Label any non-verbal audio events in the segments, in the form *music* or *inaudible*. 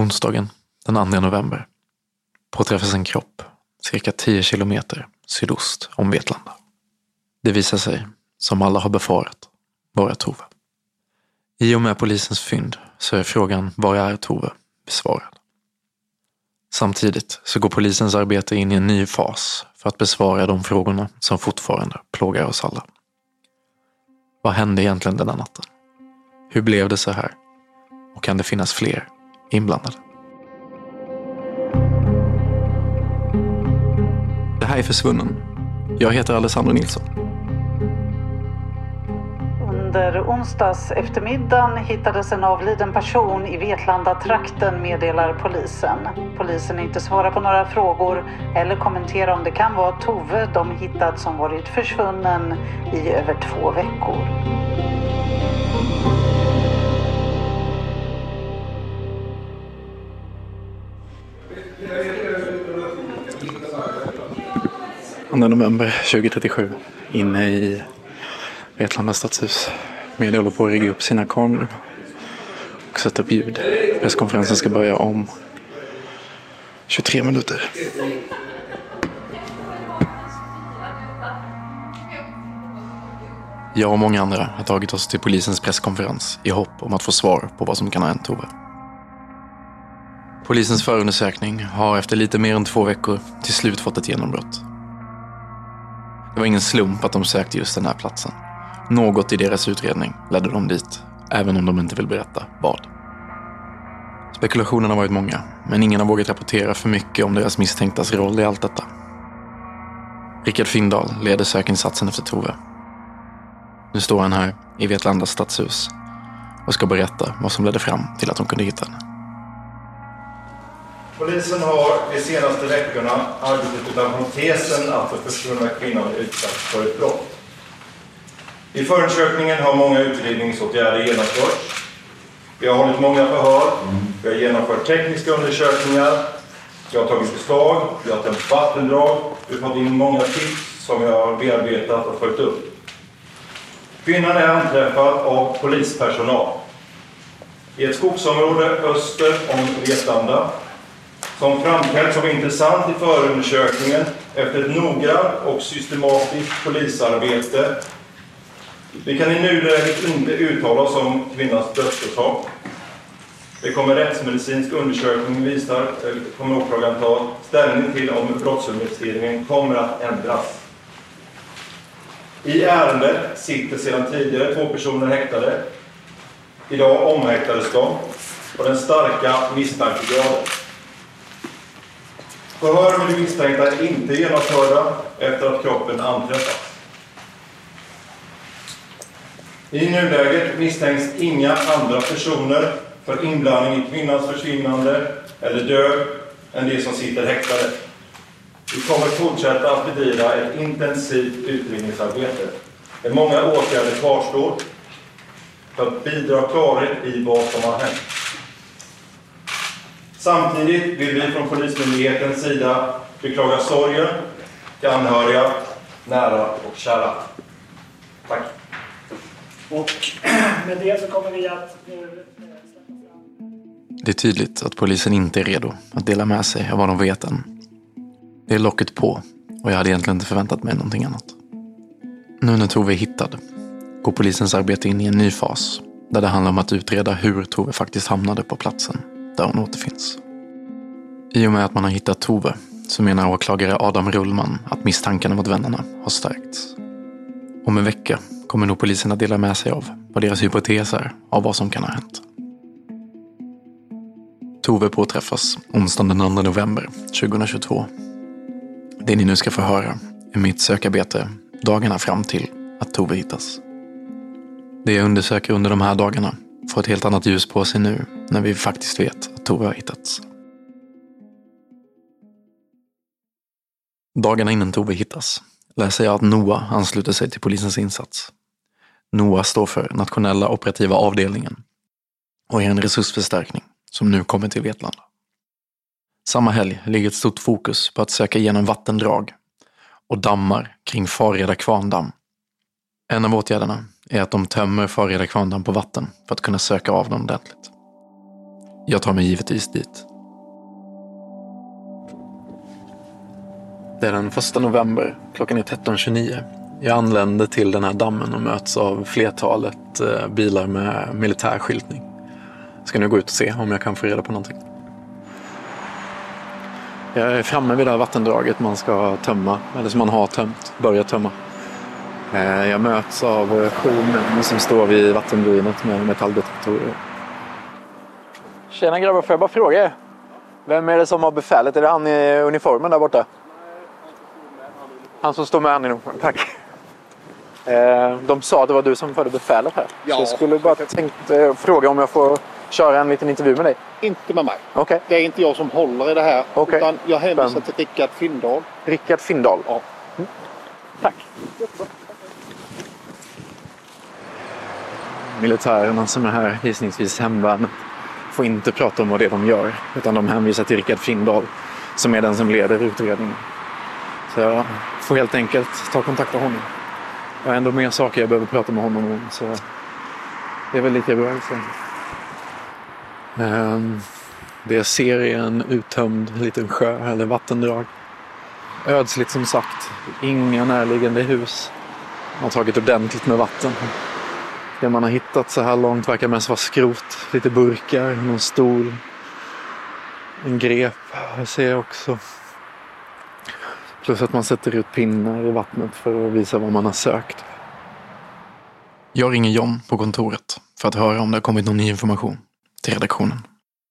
Onsdagen den 2 november påträffas en kropp cirka 10 kilometer sydost om Vetlanda. Det visar sig, som alla har befarat, vara Tove. I och med polisens fynd så är frågan var är Tove besvarad. Samtidigt så går polisens arbete in i en ny fas för att besvara de frågorna som fortfarande plågar oss alla. Vad hände egentligen den natten? Hur blev det så här? Och kan det finnas fler inblandade? Det här är Försvunnen. Jag heter Alessandro Nilsson. Under onsdags eftermiddagen hittades en avliden person i Vetlanda-trakten meddelar polisen. Polisen inte svarar på några frågor eller kommenterar om det kan vara Tove de hittat som varit försvunnen i över två veckor. November 2037 inne i Vetlanda stadshus. Media håller på att rigga upp sina kameror och sätta upp ljud. Presskonferensen ska börja om 23 minuter. Jag och många andra har tagit oss till polisens presskonferens i hopp om att få svar på vad som kan ha hänt Tove. Polisens förundersökning har efter lite mer än två veckor till slut fått ett genombrott. Det var ingen slump att de sökte just den här platsen. Något i deras utredning ledde dem dit, även om de inte vill berätta vad. Spekulationerna har varit många, men ingen har vågat rapportera för mycket om deras misstänktas roll i allt detta. Rickard Findahl leder sökinsatsen efter Tove. Nu står han här i Vetlanda stadshus och ska berätta vad som ledde fram till att de kunde hitta henne. Polisen har de senaste veckorna arbetat utifrån tesen att den försvunna kvinnan utsatts för ett brott. I förundersökningen har många utredningsåtgärder genomförts. Vi har hållit många förhör, vi har genomfört tekniska undersökningar, vi har tagit beslag, vi har tömt vattendrag, vi har fått in många tips som vi har bearbetat och följt upp. Kvinnan är anträffad av polispersonal i ett skogsområde öster om Vetlanda som framkallats som intressant i förundersökningen efter ett noggrant och systematiskt polisarbete. Vi kan i nuläget inte uttala oss om kvinnans dödsorsak. Det kommer rättsmedicinsk undersökning visar, kommer åklagaren ta ställning till om brottsinvesteringen kommer att ändras. I ärendet sitter sedan tidigare två personer häktade. Idag omhäktades de på den starka misstankegraden. Förhör med de misstänkta är inte genomförda efter att kroppen anträffats. I nuläget misstänks inga andra personer för inblandning i kvinnans försvinnande eller död än de som sitter häktade. Vi kommer fortsätta att bedriva ett intensivt utredningsarbete. där många åtgärder kvarstår för att bidra klarhet i vad som har hänt. Samtidigt vill vi från Polismyndighetens sida beklaga sorgen till anhöriga, nära och kära. Tack. Och *clears throat* med det så kommer vi att Det är tydligt att polisen inte är redo att dela med sig av vad de vet än. Det är locket på och jag hade egentligen inte förväntat mig någonting annat. Nu när Tove är hittad går polisens arbete in i en ny fas Där det handlar om att utreda hur Tove faktiskt hamnade på platsen där hon återfinns. I och med att man har hittat Tove så menar åklagare Adam Rullman att misstankarna mot vännerna har stärkts. Om en vecka kommer nog polisen att dela med sig av vad deras hypotes är av vad som kan ha hänt. Tove påträffas onsdagen den 2 november 2022. Det ni nu ska få höra är mitt sökarbete dagarna fram till att Tove hittas. Det jag undersöker under de här dagarna får ett helt annat ljus på sig nu när vi faktiskt vet Tove har hittats. Dagarna innan Tove hittas läser jag att NOA ansluter sig till polisens insats. NOA står för Nationella operativa avdelningen och är en resursförstärkning som nu kommer till Vetlanda. Samma helg ligger ett stort fokus på att söka igenom vattendrag och dammar kring Fareda kvarndamm. En av åtgärderna är att de tömmer Fareda kvarndamm på vatten för att kunna söka av dem ordentligt. Jag tar mig givetvis dit. Det är den 1 november, klockan är 13.29. Jag anländer till den här dammen och möts av flertalet eh, bilar med militärskyltning. Ska nu gå ut och se om jag kan få reda på någonting. Jag är framme vid det här vattendraget man ska tömma, eller som man har tömt, börjat tömma. Eh, jag möts av sju män som står vid vattenbrynet med metalldetektorer. Tjena grabbar, får jag bara fråga er? Vem är det som har befälet? Är det han i uniformen där borta? Han som står med han i uniformen, tack. Eh, de sa att det var du som förde befälet här. Ja. Så jag skulle bara tänkt fråga om jag får köra en liten intervju med dig. Inte med mig. Okej. Det är inte jag som håller i det här. Okej. Utan jag hänvisar Vem? till Rickard Findahl. Rickard Findahl? Ja. Tack. Militärerna som är här, gissningsvis hemvärnet, får inte prata om vad det är de gör. Utan de hänvisar till Rickard Findahl som är den som leder utredningen. Så jag får helt enkelt ta kontakt med honom. Jag har ändå mer saker jag behöver prata med honom om. Så det är väl lika bra. Så. Det jag ser är en uttömd liten sjö eller vattendrag. Ödsligt som sagt. Inga närliggande hus. Man har tagit ordentligt med vatten. Det man har hittat så här långt verkar mest vara skrot. Lite burkar, någon stol. En grep jag ser jag också. Plus att man sätter ut pinnar i vattnet för att visa vad man har sökt. Jag ringer John på kontoret för att höra om det har kommit någon ny information till redaktionen.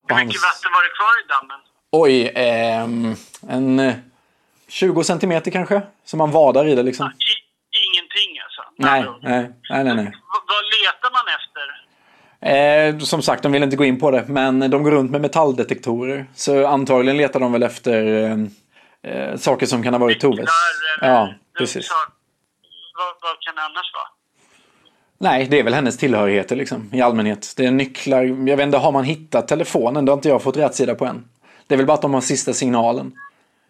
Hur mycket vatten var det kvar i dammen? Oj, ehm, en eh, 20 centimeter kanske. Så man vadar i det liksom. Alltså? Nej, nej, nej, nej. nej. Vad letar man efter? Eh, som sagt, de vill inte gå in på det. Men de går runt med metalldetektorer. Så antagligen letar de väl efter eh, eh, saker som kan ha varit Toves. Ja, precis. Vad, vad kan det annars vara? Nej, det är väl hennes tillhörigheter liksom, i allmänhet. Det är nycklar. Jag vet inte, har man hittat telefonen? Det har inte jag fått rätt sida på än. Det är väl bara att de har sista signalen.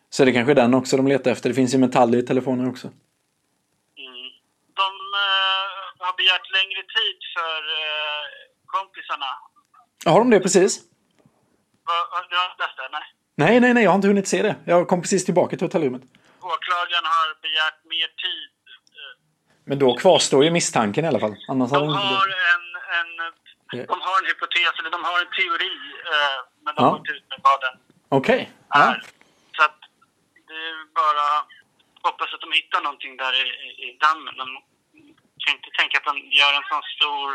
Så det är kanske den också de letar efter. Det finns ju metall i telefonen också. De eh, har begärt längre tid för eh, kompisarna. Har de det precis? Vad, har- du inte läst det? Nej. Nej, nej, nej, jag har inte hunnit se det. Jag kom precis tillbaka till hotellrummet. Åklagaren har begärt mer tid. Men då kvarstår ju misstanken i alla fall. Annars De inte har det. en, en, de har en hypotes, eller de har en teori, eh, men de Ja. har inte ut med vad den Okej. Ja. Så att det är bara hoppas att de hittar någonting där i, i dammen. Kan inte tänka att de gör en sån stor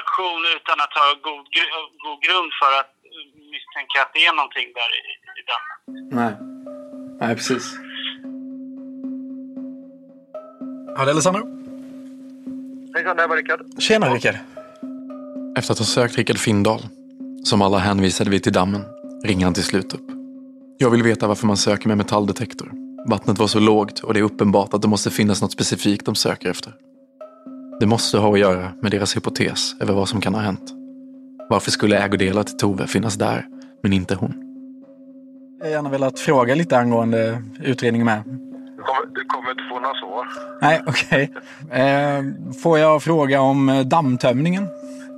aktion utan att ha god, gr- god grund för att misstänka att det är någonting där i, i dammen. Nej. Nej, precis. Är Alessandro. Hejsan, det här var Rickard. Tjena Rickard. Efter att ha sökt Rickard Findahl, som alla hänvisade vi till dammen, ringer han till slut upp. Jag vill veta varför man söker med metalldetektor. Vattnet var så lågt och det är uppenbart att det måste finnas något specifikt de söker efter. Det måste ha att göra med deras hypotes över vad som kan ha hänt. Varför skulle ägodelar till Tove finnas där, men inte hon? Jag gärna velat fråga lite angående utredningen med. Du kommer, du kommer inte få några svar. Nej, okej. Eh, får jag fråga om eh, dammtömningen?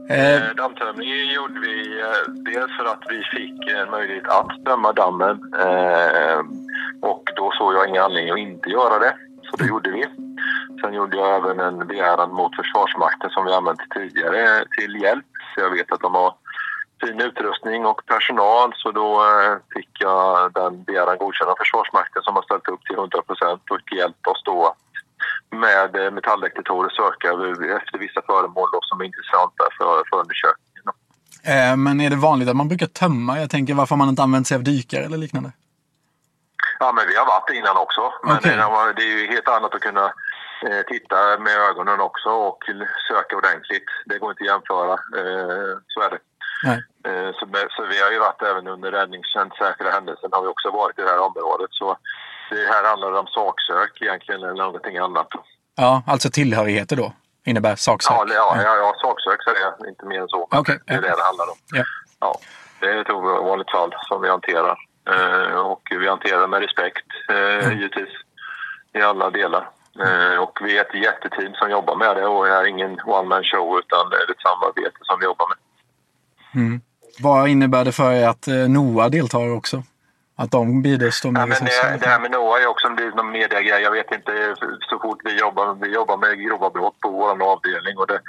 Eh, eh Dammtömningen gjorde vi eh, dels för att vi fick en möjlighet att tömma dammen. Eh, och då såg jag ingen anledning att inte göra det. Så det gjorde vi. Sen gjorde jag även en begäran mot Försvarsmakten som vi använt tidigare till hjälp. Så jag vet att de har fin utrustning och personal så då eh, fick jag den begäran godkänd av Försvarsmakten som har ställt upp till 100 procent och hjälpt oss då med eh, metalldetektorer söka efter vissa föremål då som är intressanta för förundersökningen. Eh, men är det vanligt att man brukar tömma? Jag tänker varför man inte använt sig av dykare eller liknande? Ja, men vi har varit innan också. Men Okej. det, det är ju helt annat att kunna eh, titta med ögonen också och söka ordentligt. Det går inte att jämföra. Eh, så är det. Eh, så, så vi har ju varit även under räddningstjänst, särskilda händelsen har vi också varit i det här området. Så här handlar om saksök egentligen eller någonting annat. Ja, alltså tillhörigheter då? Innebär saksök? Ja, ja, ja, ja saksök är det inte mer än så. Okej. Det är det det handlar om. Ja. Ja, det är ett ovanligt fall som vi hanterar. Eh, och vi hanterar med respekt, eh, givetvis, i alla delar. Eh, och vi är ett jätteteam som jobbar med det och det är ingen one-man show utan det är ett samarbete som vi jobbar med. Mm. Vad innebär det för er att NOA deltar också? Att de bidrar med Men resurser? det, det här med NOA är också en någon mediagrej. Jag vet inte, så fort vi jobbar, vi jobbar med grova brott på vår avdelning och det,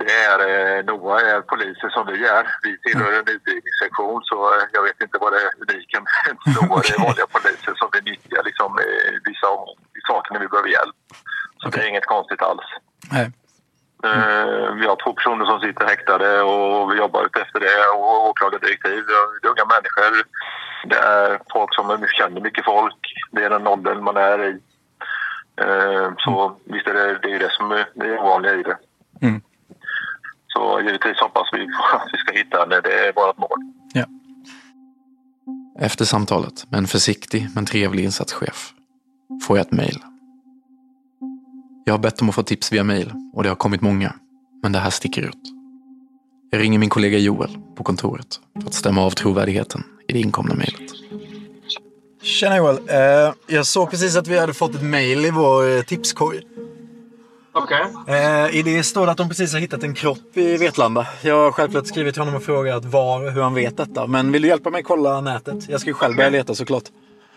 det är, eh, NOA är poliser som vi är. Vi tillhör en utredningssektion så eh, jag vet inte vad det är unika *laughs* med NOA. Det är vanliga poliser som vi nyttjar liksom, vissa saker när vi behöver hjälp. Så det är inget konstigt alls. Nej. Eh, Vi har två personer som sitter häktade och vi jobbar efter det och åklagardirektiv. Det är unga människor. Det är folk som känner mycket folk. Det är den åldern man är i. Eh, Så visst är det det, är det som är det ovanliga i det. Mm. Så givetvis hoppas vi att vi ska hitta henne. Det är vårt mål. Efter samtalet med en försiktig men trevlig insatschef får jag ett mejl. Jag har bett om att få tips via mejl och det har kommit många, men det här sticker ut. Jag ringer min kollega Joel på kontoret för att stämma av trovärdigheten i det inkomna mejlet. Tjena Joel! Eh, jag såg precis att vi hade fått ett mejl i vår eh, tipskorg. Okej. Eh, I det står det att de precis har hittat en kropp i Vetlanda. Jag har självklart skrivit till honom och frågat var och hur han vet detta. Men vill du hjälpa mig kolla nätet? Jag ska ju själv börja leta såklart.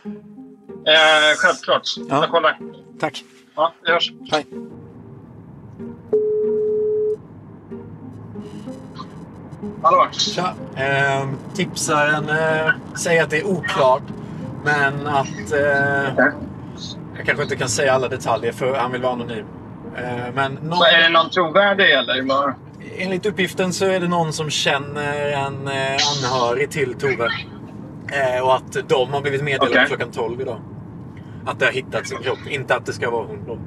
Eh, självklart. Ja. Jag kollar. Tack. Ja, vi hörs. Hej. Hallå? Tja. Eh, tipsaren eh, säger att det är oklart. Men att... Eh, jag kanske inte kan säga alla detaljer för han vill vara anonym. Eh, men någon, Så är det någon trovärdig eller? Vad? enligt uppgiften så är det någon som känner en eh, anhörig till Tove. Eh, och att de har blivit meddelade Okej. klockan 12 idag. Att det har hittats en kropp. Inte att det ska vara hon då.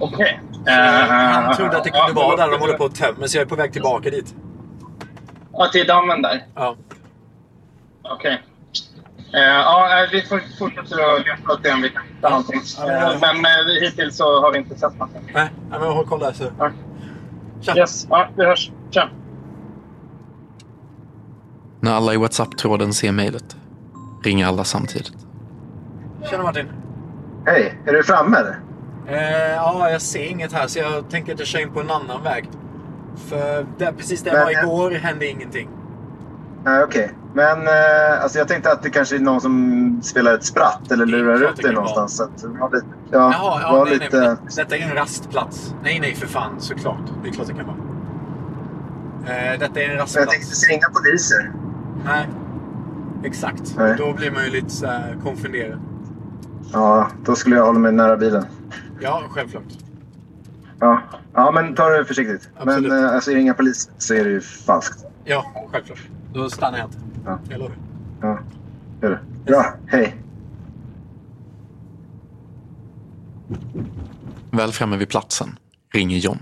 Okej. Eh, han trodde att det kunde ja, vara där de håller på att tömma. Så jag är på väg tillbaka dit. Ja, till dammen där? Ja. Okej. Eh, ja, eh, vi får fortsätta att leta och se om vi kan hitta någonting. Eh, men eh, hittills så har vi inte sett någonting. Nej, men håll koll där så. Ja. Tja. Yes, ja, vi hörs. Tja. När alla i WhatsApp-tråden ser mejlet ringer alla samtidigt. Tjena Martin. Hej, är du framme eller? Eh, ja, jag ser inget här så jag tänker att jag kör in på en annan väg. För där, precis där jag var igår hände ingenting. Nej, okej. Men eh, alltså, jag tänkte att det kanske är någon som spelar ett spratt eller lurar ut dig någonstans. Så att, var lite, ja, Jaha, ja, nej, lite... nej, detta är en rastplats. Nej, nej, för fan, såklart. Det är klart det kan vara. Eh, detta är en Men jag rastplats. tänkte, det ser inga poliser. Nej, exakt. Nej. Då blir man ju lite så här konfunderad. Ja, då skulle jag hålla mig nära bilen. Ja, självklart. Ja, ja men ta det försiktigt. Absolut. Men eh, alltså, är det inga poliser så är det ju falskt. Ja, självklart. Då stannar jag inte. Ja. Jag lovar. Ja, gör det. Bra, hej. Väl framme vid platsen ringer John.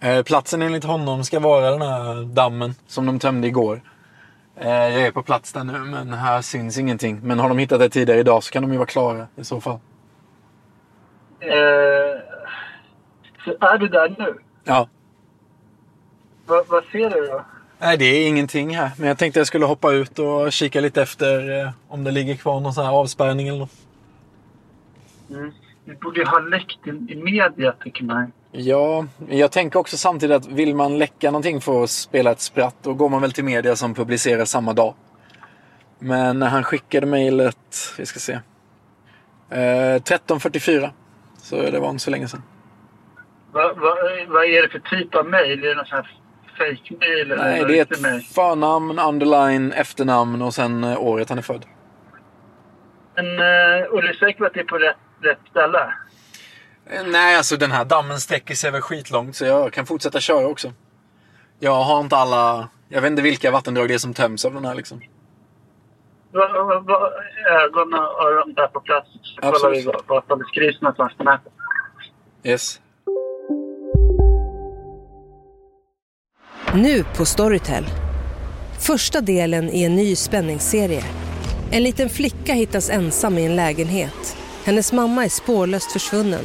Eh, platsen enligt honom ska vara den här dammen som de tömde igår. Eh, jag är på plats där nu men här syns ingenting. Men har de hittat det tidigare idag så kan de ju vara klara i så fall. Eh, så är du där nu? Ja. Va, vad ser du då? Nej, det är ingenting här. Men jag tänkte jag skulle hoppa ut och kika lite efter eh, om det ligger kvar någon sån här avspärrning eller något. Mm. Vi borde ju ha läckt i, i media tycker man. Ja, jag tänker också samtidigt att vill man läcka någonting för att spela ett spratt då går man väl till media som publicerar samma dag. Men när han skickade mejlet, vi ska se. Eh, 13.44 Så det var inte så länge sedan. Vad vad- vad är det för typ av mejl? Är det någon sån här eller Nej, det är ett förnamn, underline, efternamn och sen eh, året han är född. Men Olle, är du säker på att det är på rätt, rätt ställe? Nej, alltså den här dammen sträcker sig väl skitlångt så jag kan fortsätta köra också. Jag har inte alla... Jag vet inte vilka vattendrag det är som töms av den här liksom. Ögon och öron där på plats. Så kollar Absolut. vi vad- vad som beskrivs någonstans på nätet. Yes. Nu på Storytel. Första delen i en ny spänningsserie. En liten flicka hittas ensam i en lägenhet. Hennes mamma är spårlöst försvunnen.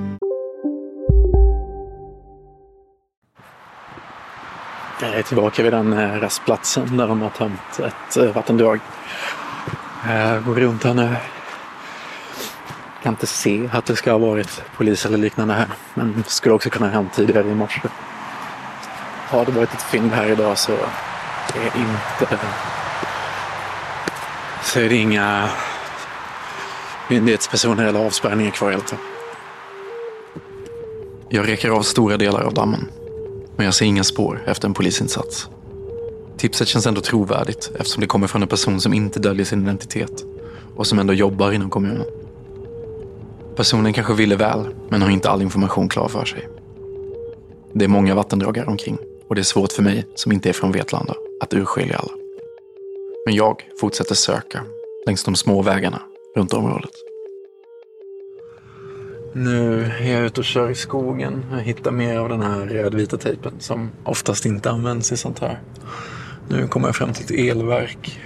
Jag är tillbaka vid den eh, rastplatsen där de har tömt ett eh, vattendrag. Jag går runt här nu. Kan inte se att det ska ha varit polis eller liknande här. Men skulle också kunna ha hänt tidigare i morse. Har det varit ett fynd här idag så är inte... Så är det inga myndighetspersoner eller avspärrningar kvar i alla fall. Jag räcker av stora delar av dammen. Men jag ser inga spår efter en polisinsats. Tipset känns ändå trovärdigt eftersom det kommer från en person som inte döljer sin identitet och som ändå jobbar inom kommunen. Personen kanske ville väl, men har inte all information klar för sig. Det är många vattendrag här omkring och det är svårt för mig, som inte är från Vetlanda, att urskilja alla. Men jag fortsätter söka längs de små vägarna runt området. Nu är jag ute och kör i skogen. Jag hittar mer av den här rödvita tejpen som oftast inte används i sånt här. Nu kommer jag fram till ett elverk.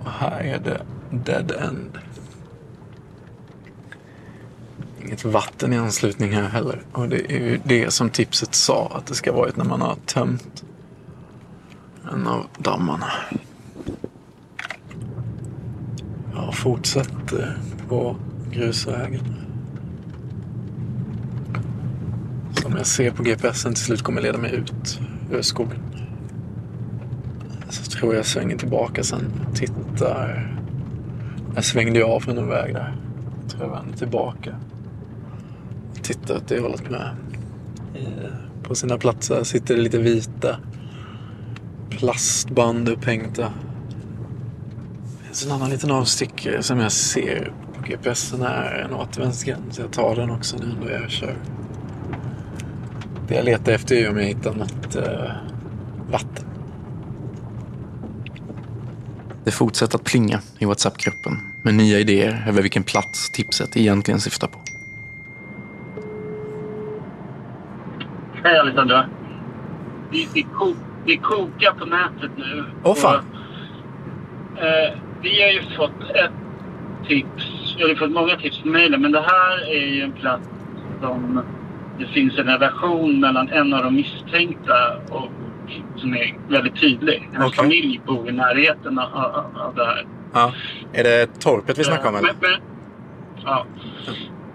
Och här är det dead end. Inget vatten i anslutning här heller. Och det är ju det som tipset sa att det ska varit när man har tömt en av dammarna. Jag fortsätter eh, på grusvägen. Som jag ser på GPSen till slut kommer leda mig ut ur skogen. Så tror jag svänger tillbaka sen. Tittar. Jag svängde ju av från en väg där. Jag tror jag vänder tillbaka. Tittar åt det hållet med. Eh, på sina platser sitter det lite vita plastband upphängda. Det finns en annan liten avstickare eh, som jag ser på GPSen är en återvändsgränd. Så jag tar den också nu när jag kör. Det jag letar efter är om jag hittar något eh, vatten. Det fortsätter att plinga i WhatsApp-gruppen med nya idéer över vilken plats tipset egentligen syftar på. Hej Alexandra. Vi, vi, ko, vi kokar på nätet nu. Åh fan. Och, eh, vi har ju fått ett tips. Vi har fått många tips på mejlen. Men det här är ju en plats som det finns en relation mellan en av de misstänkta och som är väldigt tydlig. Hennes Okej. familj bor i närheten av, av, av det här. Ja. Är det torpet vi snackar om Eh, eller? Men, men, ja,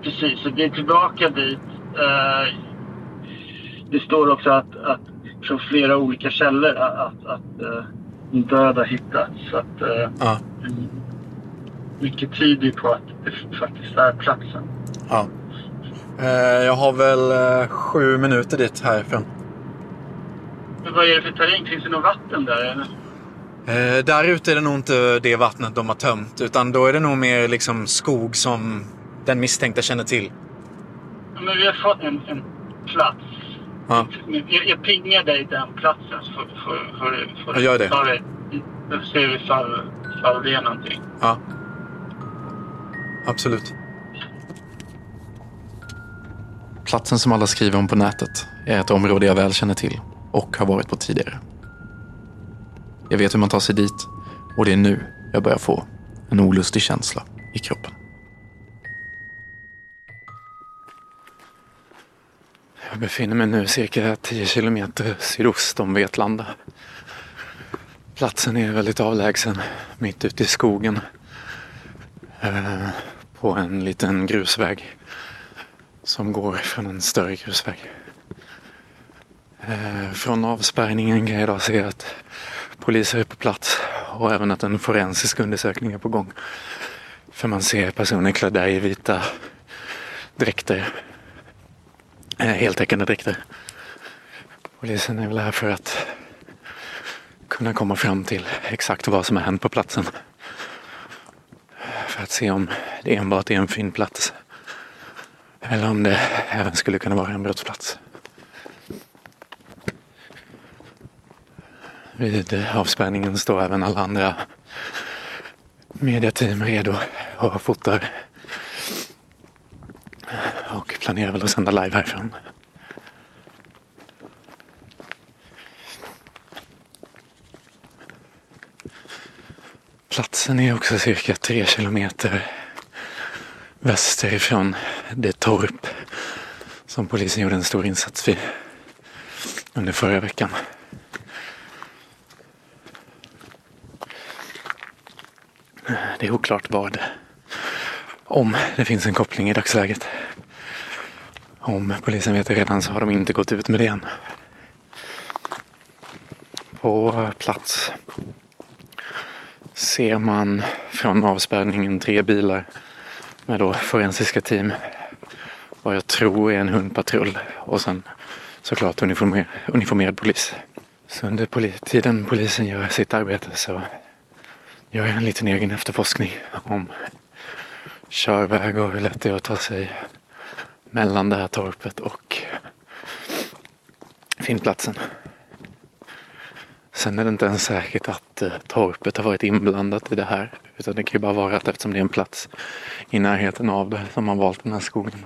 precis. Så vi är tillbaka dit. Eh, det står också att, att från flera olika källor att, att, att eh, en död har hittats. Så att, Ja. mycket tyder på att det faktiskt är platsen. Ja. Eh, jag har väl eh, sju minuter dit härifrån. Men vad är det för terräng? Finns det något vatten där? Eller? Eh, där ute är det nog inte det vattnet de har tömt. Utan då är det nog mer liksom skog som den misstänkta känner till. Ja, Men vi har fått en, en plats. Ja. Jag, jag pingar dig den platsen så får, Jag gör det. ta dig. Då ser vi ifall, ifall det är någonting. Ja. Absolut. Platsen som alla skriver om på nätet är ett område jag väl känner till och har varit på tidigare. Jag vet hur man tar sig dit och det är nu jag börjar få en olustig känsla i kroppen. Jag befinner mig nu cirka 10 kilometer sydost om Vetlanda. Platsen är väldigt avlägsen, mitt ute i skogen. Eh, på en liten grusväg som går från en större grusväg. Eh, från avspärrningen kan jag idag se att poliser är på plats och även att en forensisk undersökning är på gång. För man ser personer klädda i vita dräkter. Eh, heltäckande dräkter. Polisen är väl här för att kunna komma fram till exakt vad som har hänt på platsen. För att se om det enbart är en fyndplats. Eller om det även skulle kunna vara en brottsplats. Vid avspärrningen står även alla andra mediateam redo och fotar. Och planerar väl att sända live härifrån. Platsen är också cirka tre kilometer västerifrån det torp som polisen gjorde en stor insats vid under förra veckan. Det är oklart vad, om det finns en koppling i dagsläget. Om polisen vet det redan så har de inte gått ut med det än. På plats ser man från avspärrningen tre bilar med då forensiska team. Vad jag tror är en hundpatrull och sen såklart uniformer, uniformerad polis. Så under poli tiden polisen gör sitt arbete så gör jag en liten egen efterforskning om körväg och hur lätt det är att ta sig mellan det här torpet och fyndplatsen. Sen är det inte ens säkert att eh, torpet har varit inblandat i det här. Utan det kan ju bara vara att eftersom det är en plats i närheten av det som man valt den här skogen.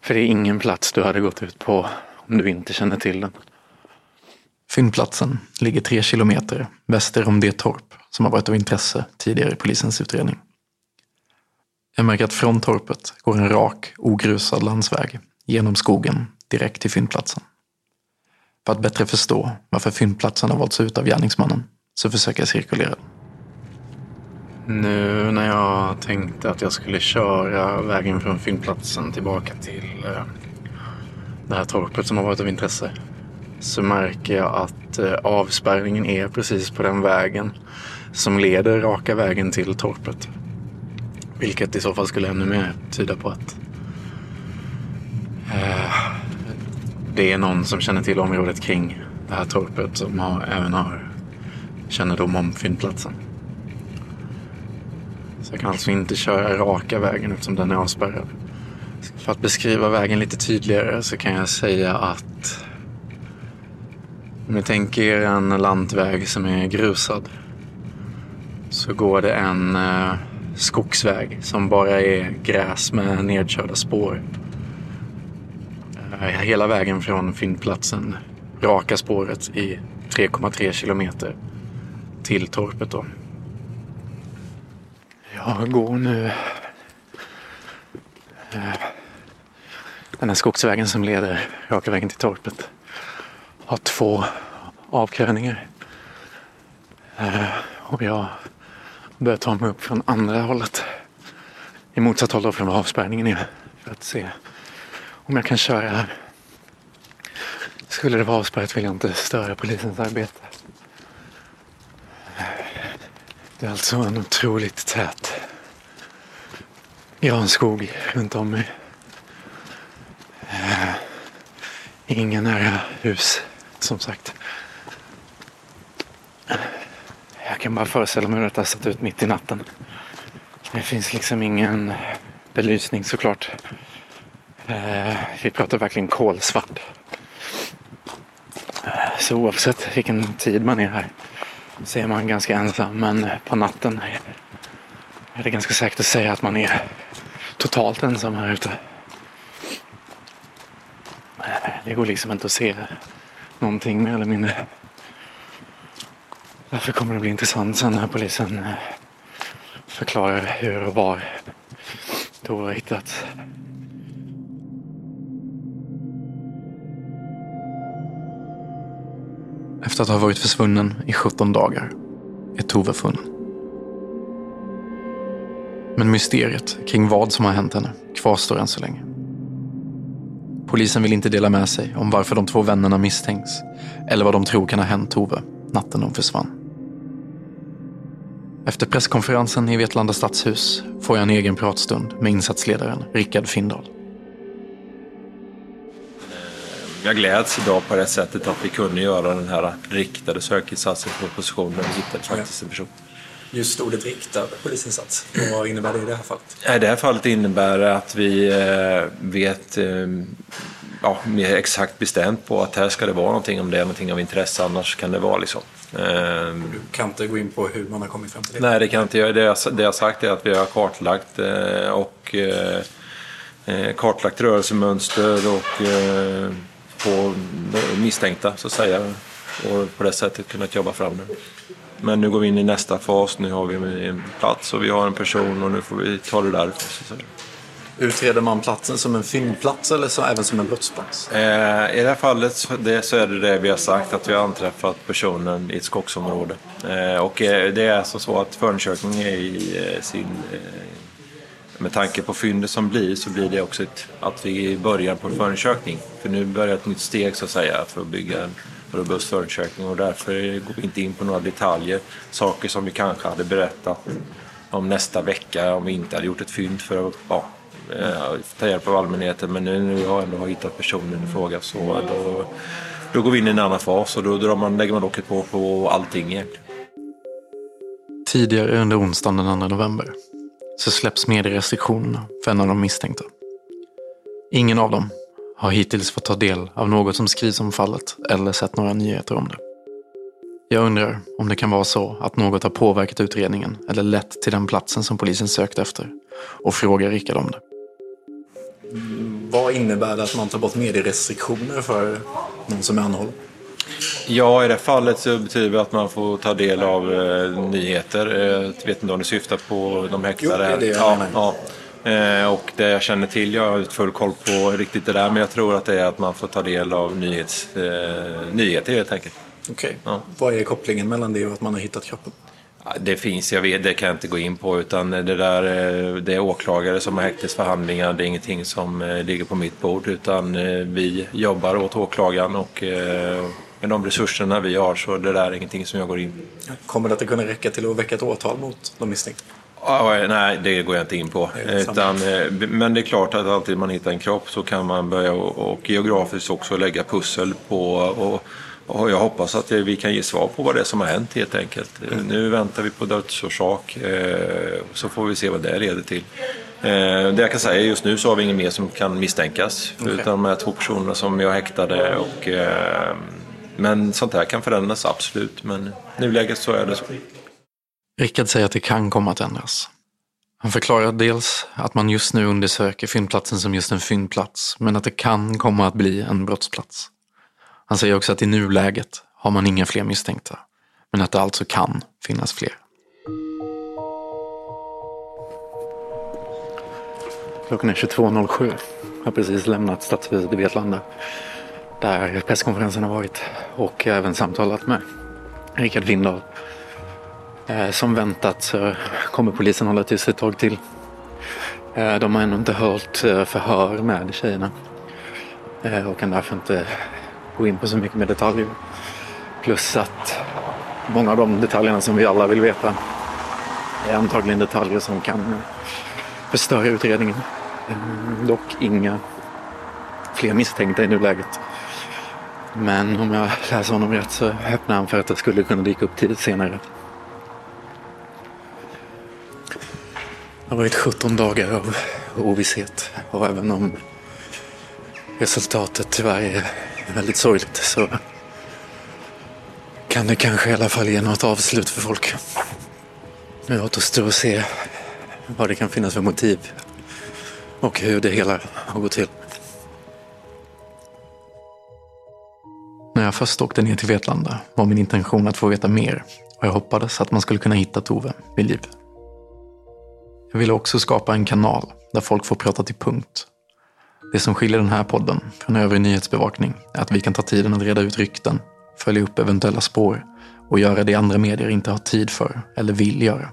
För det är ingen plats du hade gått ut på om du inte känner till den. Fyndplatsen ligger tre kilometer väster om det torp som har varit av intresse tidigare i polisens utredning. Jag märker att från torpet går en rak, ogrusad landsväg genom skogen direkt till fyndplatsen. För att bättre förstå varför fyndplatsen har valts ut av gärningsmannen så försöker jag cirkulera. Nu när jag tänkte att jag skulle köra vägen från fyndplatsen tillbaka till eh, det här torpet som har varit av intresse så märker jag att eh, avspärrningen är precis på den vägen som leder raka vägen till torpet. Vilket i så fall skulle ännu mer tyda på att eh, det är någon som känner till området kring det här torpet som har, även har kännedom om fyndplatsen. Så jag kan alltså inte köra raka vägen eftersom den är avspärrad. För att beskriva vägen lite tydligare så kan jag säga att om ni tänker er en lantväg som är grusad så går det en eh, skogsväg som bara är gräs med nedkörda spår. Eh, hela vägen från fyndplatsen, raka spåret i 3,3 kilometer till torpet då. Jag går nu eh, den här skogsvägen som leder raka vägen till torpet har två avkröningar. Eh, och jag börjar ta mig upp från andra hållet. I motsatt håll då från avspärrningen är. För att se om jag kan köra här. Skulle det vara avspärrat vill jag inte störa polisens arbete. Det är alltså en otroligt tät granskog runt om mig. Eh, inga nära hus, som sagt. Jag kan bara föreställa mig hur det har sett ut mitt i natten. Det finns liksom ingen belysning såklart. Eh, vi pratar verkligen kolsvart. Eh, så oavsett vilken tid man är här så är man ganska ensam men på natten är det ganska säkert att säga att man är totalt ensam här ute. Eh, det går liksom inte att se någonting mer eller mindre. Därför kommer det bli intressant sen när polisen eh, förklarar hur och var Tor har hittats. Efter att ha varit försvunnen i 17 dagar är Tove funnen. Men mysteriet kring vad som har hänt henne kvarstår än så länge. Polisen vill inte dela med sig om varför de två vännerna misstänks eller vad de tror kan ha hänt Tove natten de försvann. Efter presskonferensen i Vetlanda stadshus får jag en egen pratstund med insatsledaren Rickard Findahl. Jag gläds idag på det sättet att vi kunde göra den här riktade sökinsatsen på positionen och hittade faktiskt en person. Just ordet riktad polisinsats, vad innebär det i det här fallet? I det här fallet innebär det att vi eh, vet eh, ja, mer exakt bestämt på att här ska det vara någonting om det är någonting av intresse, annars kan det vara liksom. Du kan inte gå in på hur man har kommit fram till det? Nej, det kan jag inte göra. Det jag, det jag sagt är att vi har kartlagt eh, och kartlagt rörelsemönster och på misstänkta så att säga. Och på det sättet kunnat jobba fram det. Men nu går vi in i nästa fas. Nu har vi en plats och vi har en person och nu får vi ta det där. Utreder man platsen som en fyndplats eller så även som en brottsplats? Eh, I det här fallet så, det, så är det det vi har sagt, att vi har anträffat personen i ett skogsområde. Eh, och eh, det är alltså så att förundersökningen är i eh, sin... Med tanke på fyndet som blir så blir det också ett, att vi börjar på en förundersökning. För nu börjar ett nytt steg så att säga för att bygga en robust förundersökning och därför går vi inte in på några detaljer. Saker som vi kanske hade berättat om nästa vecka om vi inte hade gjort ett fynd för att ja, eh, ta hjälp av allmänheten. Men nu när vi ändå har hittat personen i fråga så då, då går vi in i en annan fas och då drar man, lägger man locket på på allting egentligen. Tidigare under onsdagen den 2 november så släpps medierestriktionerna för en av de misstänkta. Ingen av dem har hittills fått ta del av något som skrivs om fallet eller sett några nyheter om det. Jag undrar om det kan vara så att något har påverkat utredningen eller lett till den platsen som polisen sökt efter och frågar Rickard om det. Vad innebär det att man tar bort medierestriktioner för någon som är anhållen? Ja, i det fallet så betyder det att man får ta del av eh, nyheter. Eh, jag vet inte om du syftar på de häktade? Jo, det är det jag ja, ja. Eh, Och det jag känner till, jag har inte full koll på riktigt det där, men jag tror att det är att man får ta del av nyhets, eh, nyheter helt enkelt. Okej. Vad är kopplingen mellan det och att man har hittat kroppen? Ja, Det finns, jag vet, det kan jag inte gå in på utan det där eh, det är åklagare som har häktesförhandlingar. Det är ingenting som eh, ligger på mitt bord utan eh, vi jobbar åt åklagaren och eh, med de resurserna vi har så det där är ingenting som jag går in. Kommer det att kunna räcka till att väcka ett åtal mot de misstänkta? Ja, nej, det går jag inte in på. Det Utan, eh, men det är klart att alltid man hittar en kropp så kan man börja och, och geografiskt också lägga pussel på och, och jag hoppas att vi kan ge svar på vad det är som har hänt helt enkelt. Nu väntar vi på dödsorsak eh, så får vi se vad det leder till. Eh, Det jag kan säga är just nu så har vi ingen mer som kan misstänkas. Okej. Utan de här två personerna som jag häktade. Och, eh, men sånt här kan förändras absolut. Men nuläget så är det så. Rickard säger att det kan komma att ändras. Han förklarar dels att man just nu undersöker fyndplatsen som just en fyndplats, men att det kan komma att bli en brottsplats. Han säger också att i nuläget har man inga fler misstänkta, men att det alltså kan finnas fler. Klockan är 22.07. Jag har precis lämnat stadshuset i Vetlanda. Där presskonferensen har varit. Och även samtalat med Rickard Windahl. Eh, som väntat så kommer polisen hålla tyst ett tag till. Eh, de har ännu inte hört eh, förhör med tjejerna. Och kan därför inte gå in på så mycket mer detaljer. Plus att många av de detaljerna som vi alla vill veta är antagligen detaljer som kan förstöra utredningen. Dock inga fler misstänkta i nuläget. Men om jag läser honom rätt så öppnar han för att det skulle kunna dyka upp tid senare. Det har varit 17 dagar av ovisshet och även om resultatet tyvärr är väldigt sorgligt så kan det kanske i alla fall ge något avslut för folk. Nu återstår att se vad det kan finnas för motiv och hur det hela har gått till. När jag först åkte ner till Vetlanda var min intention att få veta mer och jag hoppades att man skulle kunna hitta Tove vid liv. Jag ville också skapa en kanal där folk får prata till punkt. Det som skiljer den här podden från övrig nyhetsbevakning är att vi kan ta tiden att reda ut rykten, följa upp eventuella spår och göra det andra medier inte har tid för eller vill göra.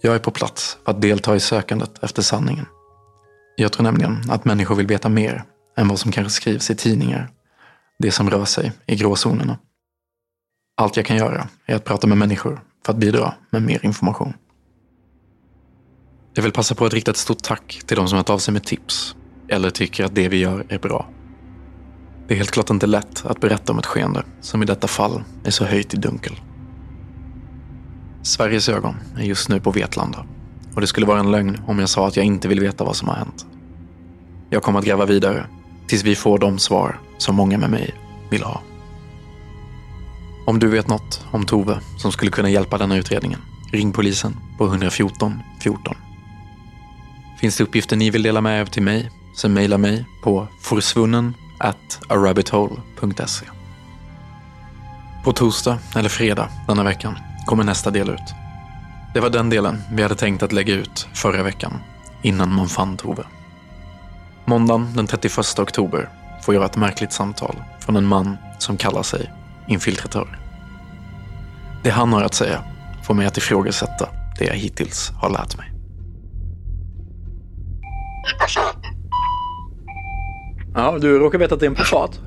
Jag är på plats för att delta i sökandet efter sanningen. Jag tror nämligen att människor vill veta mer än vad som kanske skrivs i tidningar. Det som rör sig i gråzonerna. Allt jag kan göra är att prata med människor för att bidra med mer information. Jag vill passa på att rikta ett stort tack till de som hört av sig med tips eller tycker att det vi gör är bra. Det är helt klart inte lätt att berätta om ett skeende som i detta fall är så höjt i dunkel. Sveriges ögon är just nu på Vetlanda och det skulle vara en lögn om jag sa att jag inte vill veta vad som har hänt. Jag kommer att gräva vidare tills vi får de svar som många med mig vill ha. Om du vet något om Tove som skulle kunna hjälpa denna utredningen, ring polisen på 114 14. Finns det uppgifter ni vill dela med er till mig, så mejla mig på forsvunnen at arabbithole.se. På torsdag eller fredag denna veckan kommer nästa del ut. Det var den delen vi hade tänkt att lägga ut förra veckan, innan man fann Tove. Måndagen den 31 oktober får jag ett märkligt samtal från en man som kallar sig infiltratör. Det han har att säga får mig att ifrågasätta det jag hittills har lärt mig. Ja, du råkar veta att det är en Passat?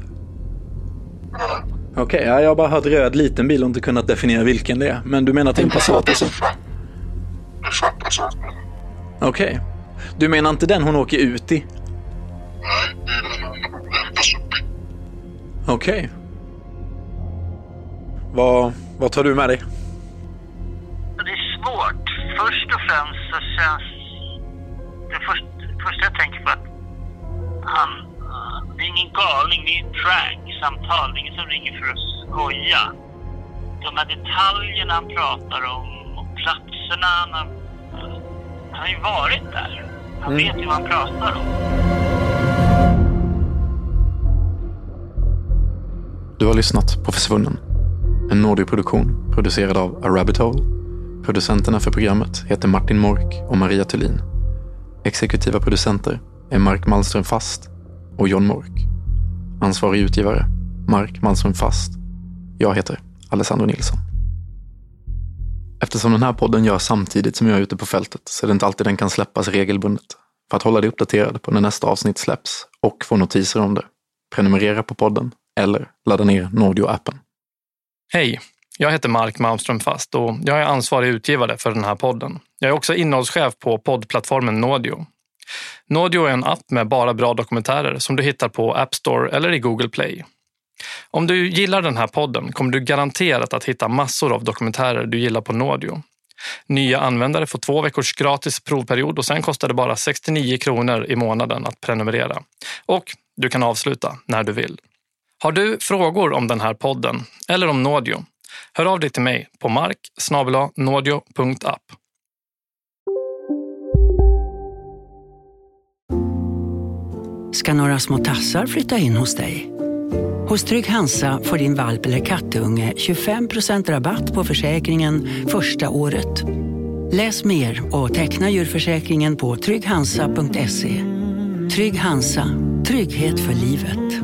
Okej, okay, ja, jag har bara hört röd liten bil och inte kunnat definiera vilken det är. Men du menar att det är en Passat alltså? Okej. Okay. Du menar inte den hon åker ut i? Okej. Okay. Vad, vad tar du med dig? Det är svårt. Först och främst så känns det först, första jag tänker på att han, det är ingen galning, det är ett prank-samtal. Det är ingen som ringer för att skoja. De här detaljerna han pratar om och platserna, han har, han har ju varit där. Han Mm. vet ju vad han pratar om. Du har lyssnat på Försvunnen. En Nordio-produktion producerad av A Rabbit Hole. Producenterna för programmet heter Martin Mork och Maria Thulin. Exekutiva producenter är Mark Malmström Fast och John Mork. Ansvarig utgivare, Mark Malmström Fast. Jag heter Alessandro Nilsson. Eftersom den här podden görs samtidigt som jag är ute på fältet så är det inte alltid den kan släppas regelbundet. För att hålla dig uppdaterad på när nästa avsnitt släpps och få notiser om det, prenumerera på podden eller ladda ner Nordio-appen. Hej, jag heter Mark Malmström Fast och jag är ansvarig utgivare för den här podden. Jag är också innehållschef på poddplattformen Nordio. Nordio är en app med bara bra dokumentärer som du hittar på App Store eller i Google Play. Om du gillar den här podden kommer du garanterat att hitta massor av dokumentärer du gillar på Nordio. Nya användare får två veckors gratis provperiod och sen kostar det bara 69 kronor i månaden att prenumerera. Och du kan avsluta när du vill. Har du frågor om den här podden eller om Nordio? Hör av dig till mig på mark nordio.app. Ska några små tassar flytta in hos dig? Hos Trygg Hansa får din valp eller kattunge 25% rabatt på försäkringen första året. Läs mer och teckna djurförsäkringen på trygghansa.se. Trygg Hansa, trygghet för livet.